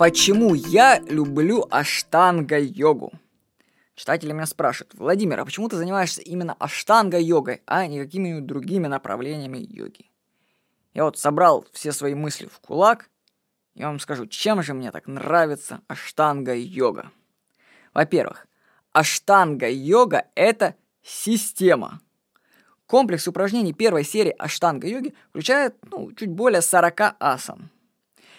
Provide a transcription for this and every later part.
Почему я люблю аштанга-йогу? Читатели меня спрашивают, Владимир, а почему ты занимаешься именно аштанга-йогой, а не какими-нибудь другими направлениями йоги? Я вот собрал все свои мысли в кулак, и вам скажу, чем же мне так нравится аштанга-йога. Во-первых, аштанга-йога – это система. Комплекс упражнений первой серии аштанга-йоги включает ну, чуть более 40 асан.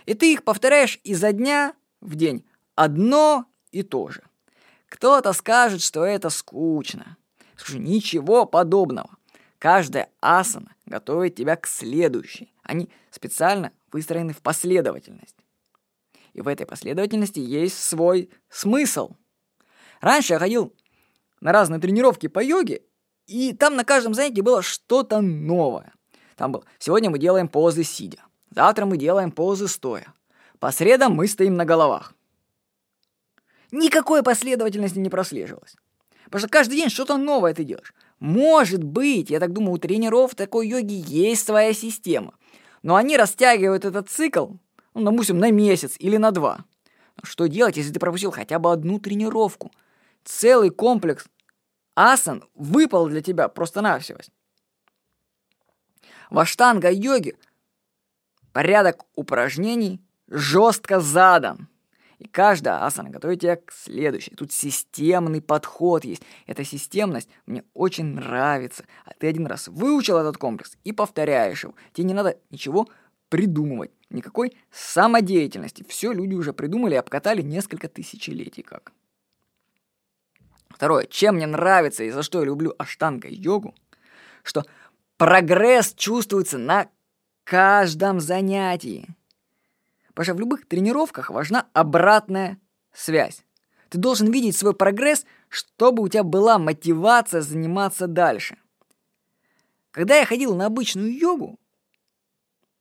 И ты их повторяешь изо дня в день одно и то же. Кто-то скажет, что это скучно. Скажу, ничего подобного. Каждая асана готовит тебя к следующей. Они специально выстроены в последовательность. И в этой последовательности есть свой смысл. Раньше я ходил на разные тренировки по йоге, и там на каждом занятии было что-то новое. Там было «Сегодня мы делаем позы сидя», «Завтра мы делаем позы стоя», «По средам мы стоим на головах». Никакой последовательности не прослеживалось. Потому что каждый день что-то новое ты делаешь. Может быть, я так думаю, у тренеров такой йоги есть своя система. Но они растягивают этот цикл, ну, допустим, на месяц или на два. Что делать, если ты пропустил хотя бы одну тренировку? Целый комплекс асан выпал для тебя просто-навсего. В аштанга-йоге порядок упражнений жестко задан. И каждая асана готовит тебя к следующей. Тут системный подход есть. Эта системность мне очень нравится. А ты один раз выучил этот комплекс и повторяешь его. Тебе не надо ничего придумывать. Никакой самодеятельности. Все люди уже придумали и обкатали несколько тысячелетий как. Второе. Чем мне нравится и за что я люблю аштанга-йогу, что прогресс чувствуется на каждом занятии. Потому что в любых тренировках важна обратная связь. Ты должен видеть свой прогресс, чтобы у тебя была мотивация заниматься дальше. Когда я ходил на обычную йогу,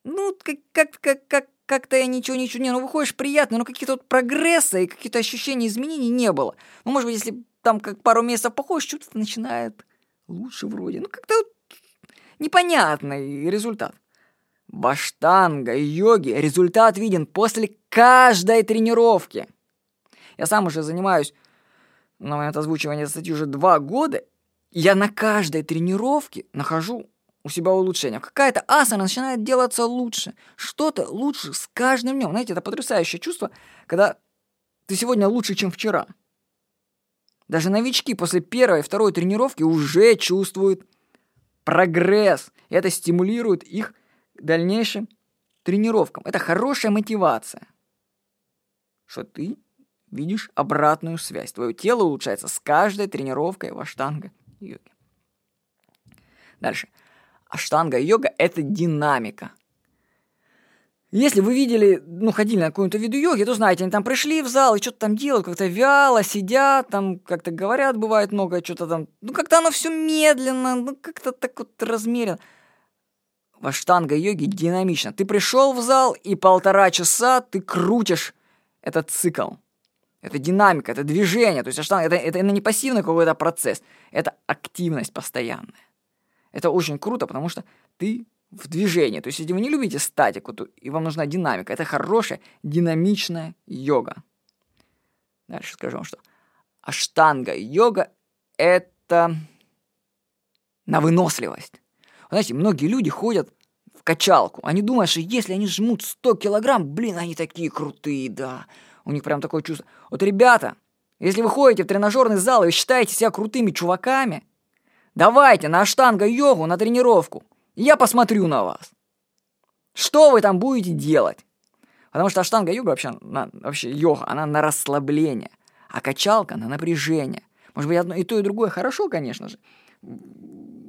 ну, как, как, как, как, как-то я ничего, ничего не, ну, выходишь приятно, но какие-то вот прогресса и какие-то ощущения изменений не было. Ну, может быть, если там как пару месяцев походишь, что-то начинает лучше вроде. Ну, как-то вот непонятный результат. В аштанга и йоге результат виден после каждой тренировки. Я сам уже занимаюсь на момент озвучивания статьи уже два года, я на каждой тренировке нахожу у себя улучшение. Какая-то асана начинает делаться лучше. Что-то лучше с каждым днем. Знаете, это потрясающее чувство, когда ты сегодня лучше, чем вчера. Даже новички после первой и второй тренировки уже чувствуют прогресс. И это стимулирует их дальнейшим тренировкам. Это хорошая мотивация, что ты видишь обратную связь. Твое тело улучшается с каждой тренировкой в аштанга йоге. Дальше. Аштанга йога – это динамика. Если вы видели, ну, ходили на какую-то виду йоги, то знаете, они там пришли в зал и что-то там делают, как-то вяло, сидят, там как-то говорят, бывает много, что-то там, ну, как-то оно все медленно, ну, как-то так вот размеренно в аштанга-йоге динамично. Ты пришел в зал, и полтора часа ты крутишь этот цикл. Это динамика, это движение. То есть аштанга, это, это, это не пассивный какой-то процесс, это активность постоянная. Это очень круто, потому что ты в движении. То есть если вы не любите статику, то и вам нужна динамика. Это хорошая, динамичная йога. Дальше скажу вам, что аштанга-йога — это на выносливость. Знаете, многие люди ходят в качалку. Они думают, что если они жмут 100 килограмм, блин, они такие крутые, да. У них прям такое чувство. Вот, ребята, если вы ходите в тренажерный зал и считаете себя крутыми чуваками, давайте на штанга-йогу, на тренировку. Я посмотрю на вас. Что вы там будете делать? Потому что штанга-йога вообще, на, вообще йога, она на расслабление, а качалка на напряжение. Может быть, одно и то, и другое хорошо, конечно же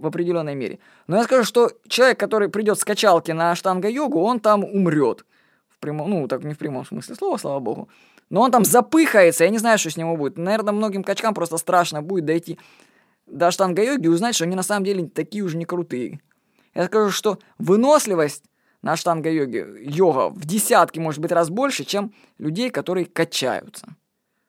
в определенной мере. Но я скажу, что человек, который придет с качалки на штанга-йогу, он там умрет. В прямом, ну, так не в прямом смысле слова, слава богу. Но он там запыхается, я не знаю, что с него будет. Наверное, многим качкам просто страшно будет дойти до штанга-йоги и узнать, что они на самом деле такие уже не крутые. Я скажу, что выносливость на штанга-йоге, йога в десятки, может быть, раз больше, чем людей, которые качаются.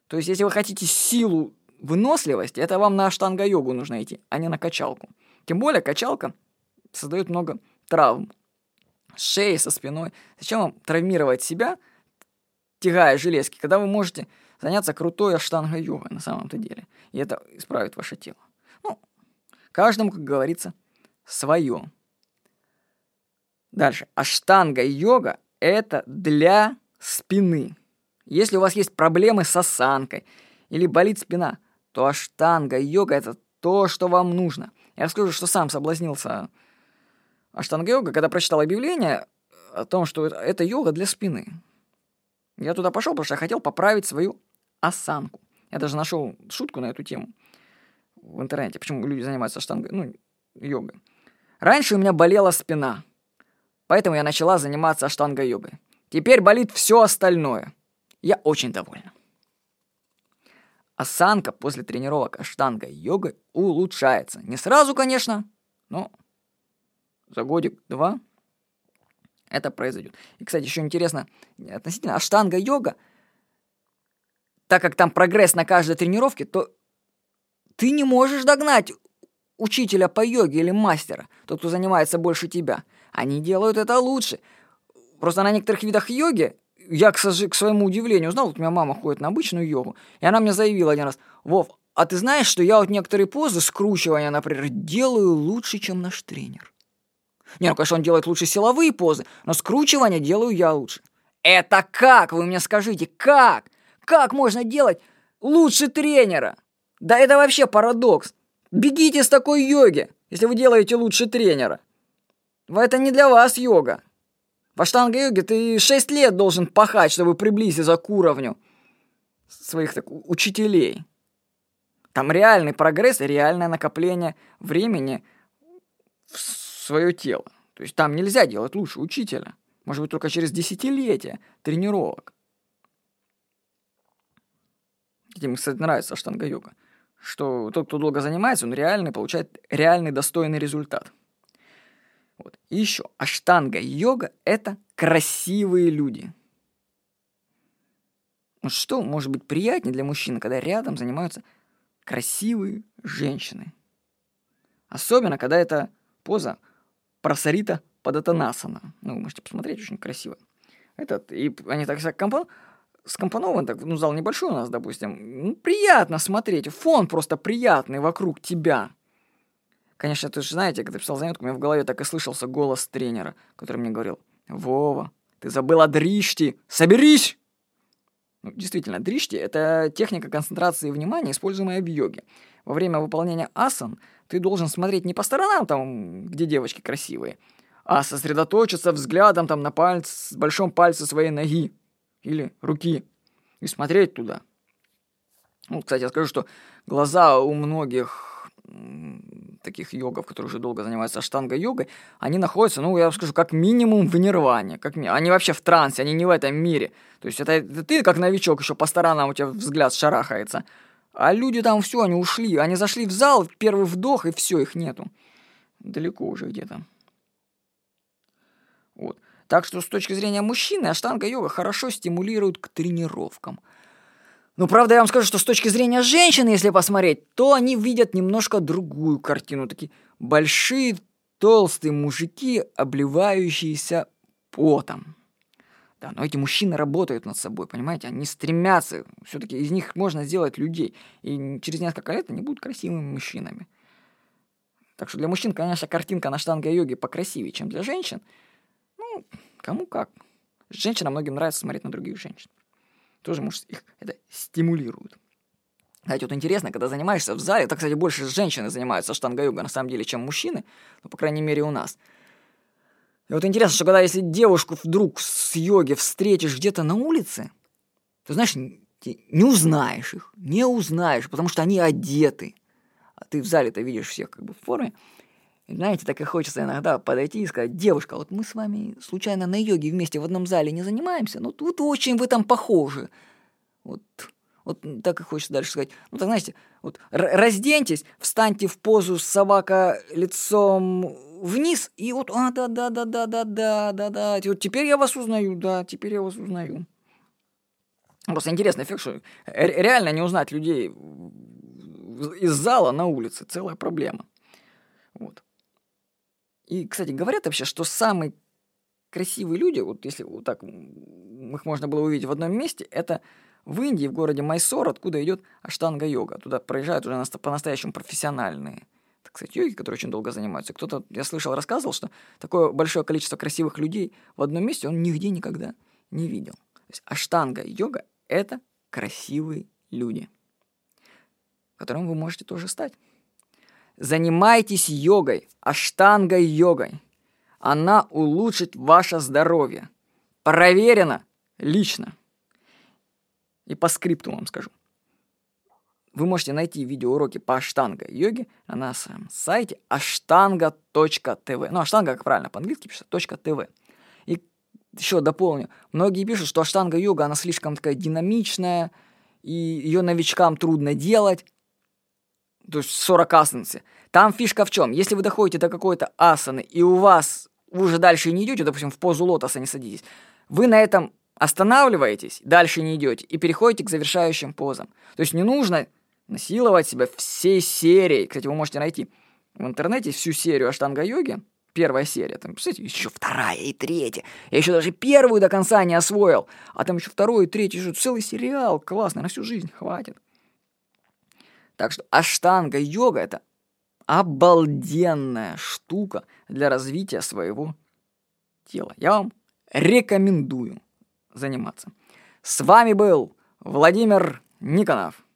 То есть, если вы хотите силу выносливости, это вам на штанга-йогу нужно идти, а не на качалку. Тем более качалка создает много травм. Шеей, со спиной. Зачем вам травмировать себя тягая железки, когда вы можете заняться крутой аштанга-йогой на самом-то деле. И это исправит ваше тело. Ну, каждому, как говорится, свое. Дальше. Аштанга-йога – это для спины. Если у вас есть проблемы с осанкой или болит спина, то аштанга-йога – это то, что вам нужно. Я расскажу, что сам соблазнился аштанга-йога, когда прочитал объявление о том, что это йога для спины. Я туда пошел, потому что я хотел поправить свою осанку. Я даже нашел шутку на эту тему в интернете, почему люди занимаются штангой, ну, йогой. Раньше у меня болела спина, поэтому я начала заниматься штангой-йогой. Теперь болит все остальное. Я очень довольна. Осанка после тренировок аштангой-йогой улучшается. Не сразу, конечно, но за годик-два это произойдет. И, кстати, еще интересно, относительно аштанга-йога, так как там прогресс на каждой тренировке, то ты не можешь догнать учителя по йоге или мастера, тот, кто занимается больше тебя. Они делают это лучше. Просто на некоторых видах йоги, я, к, к своему удивлению, узнал, вот у меня мама ходит на обычную йогу, и она мне заявила один раз, Вов, а ты знаешь, что я вот некоторые позы скручивания, например, делаю лучше, чем наш тренер? Не, ну, конечно, он делает лучше силовые позы, но скручивание делаю я лучше. Это как, вы мне скажите, как? Как можно делать лучше тренера? Да это вообще парадокс. Бегите с такой йоги, если вы делаете лучше тренера. Это не для вас йога. В аштанга-йоге ты 6 лет должен пахать, чтобы приблизиться к уровню своих так, учителей. Там реальный прогресс и реальное накопление времени в свое тело. То есть там нельзя делать лучше учителя. Может быть, только через десятилетия тренировок. Мне, кстати, нравится аштанга-йога. Что тот, кто долго занимается, он реальный, получает реальный достойный результат. Вот. И еще, аштанга-йога – это красивые люди. Ну что может быть приятнее для мужчины, когда рядом занимаются красивые женщины? Особенно, когда это поза просарита падатанасана. Ну, вы можете посмотреть, очень красиво. Этот, и они так компон... скомпонованы, так, ну, зал небольшой у нас, допустим. Ну, приятно смотреть, фон просто приятный вокруг тебя. Конечно, ты же знаете, когда писал заметку, у меня в голове так и слышался голос тренера, который мне говорил, «Вова, ты забыл о дришти, соберись!» Ну, действительно, дришти – это техника концентрации внимания, используемая в йоге. Во время выполнения асан ты должен смотреть не по сторонам, там, где девочки красивые, а сосредоточиться взглядом там на пальц, большом пальце своей ноги или руки и смотреть туда. Ну, кстати, я скажу, что глаза у многих таких йогов, которые уже долго занимаются штанга-йогой, они находятся, ну, я скажу, как минимум в нирване. Как ми... Они вообще в трансе, они не в этом мире. То есть это, это ты, как новичок, еще по сторонам у тебя взгляд шарахается. А люди там все, они ушли. Они зашли в зал, первый вдох, и все, их нету. Далеко уже где-то. Вот. Так что с точки зрения мужчины, аштанга-йога хорошо стимулирует к тренировкам. Но правда, я вам скажу, что с точки зрения женщины, если посмотреть, то они видят немножко другую картину. Такие большие, толстые мужики, обливающиеся потом. Да, но эти мужчины работают над собой, понимаете? Они стремятся, все-таки из них можно сделать людей. И через несколько лет они будут красивыми мужчинами. Так что для мужчин, конечно, картинка на штанга-йоге покрасивее, чем для женщин. Ну, кому как. Женщинам многим нравится смотреть на других женщин. Тоже, может, их это стимулирует. Кстати, вот интересно, когда занимаешься в зале, так, кстати, больше женщины занимаются штанга-йога на самом деле, чем мужчины, ну, по крайней мере, у нас – и вот интересно, что когда если девушку вдруг с йоги встретишь где-то на улице, ты знаешь, не узнаешь их, не узнаешь, потому что они одеты. А ты в зале-то видишь всех как бы в форме. Знаете, так и хочется иногда подойти и сказать, девушка, вот мы с вами случайно на йоге вместе в одном зале не занимаемся, но тут очень вы там похожи. Вот, вот так и хочется дальше сказать. Ну, так знаете, вот разденьтесь, встаньте в позу с собака лицом вниз, и вот, а, да-да-да-да-да-да-да-да, вот теперь я вас узнаю, да, теперь я вас узнаю. Просто интересный эффект, что реально не узнать людей из зала на улице, целая проблема. Вот. И, кстати, говорят вообще, что самые красивые люди, вот если вот так их можно было увидеть в одном месте, это в Индии, в городе Майсор, откуда идет аштанга-йога. Туда проезжают уже по-настоящему профессиональные, так сказать, йоги, которые очень долго занимаются. Кто-то, я слышал, рассказывал, что такое большое количество красивых людей в одном месте он нигде никогда не видел. То есть аштанга-йога — это красивые люди, которым вы можете тоже стать. Занимайтесь йогой, аштангой-йогой. Она улучшит ваше здоровье. Проверено лично. И по скрипту вам скажу. Вы можете найти видеоуроки по аштанга-йоге на нашем сайте ashtanga.tv. Ну, аштанга, как правильно по-английски пишется, .tv. И еще дополню. Многие пишут, что аштанга-йога, она слишком такая динамичная, и ее новичкам трудно делать то есть 40 асанцы. Там фишка в чем? Если вы доходите до какой-то асаны, и у вас вы уже дальше не идете, допустим, в позу лотоса не садитесь, вы на этом останавливаетесь, дальше не идете и переходите к завершающим позам. То есть не нужно насиловать себя всей серией. Кстати, вы можете найти в интернете всю серию аштанга-йоги, первая серия, там, представляете, еще вторая и третья. Я еще даже первую до конца не освоил, а там еще вторую и третью, еще целый сериал, классно, на всю жизнь хватит. Так что аштанга йога это обалденная штука для развития своего тела. Я вам рекомендую заниматься. С вами был Владимир Никонов.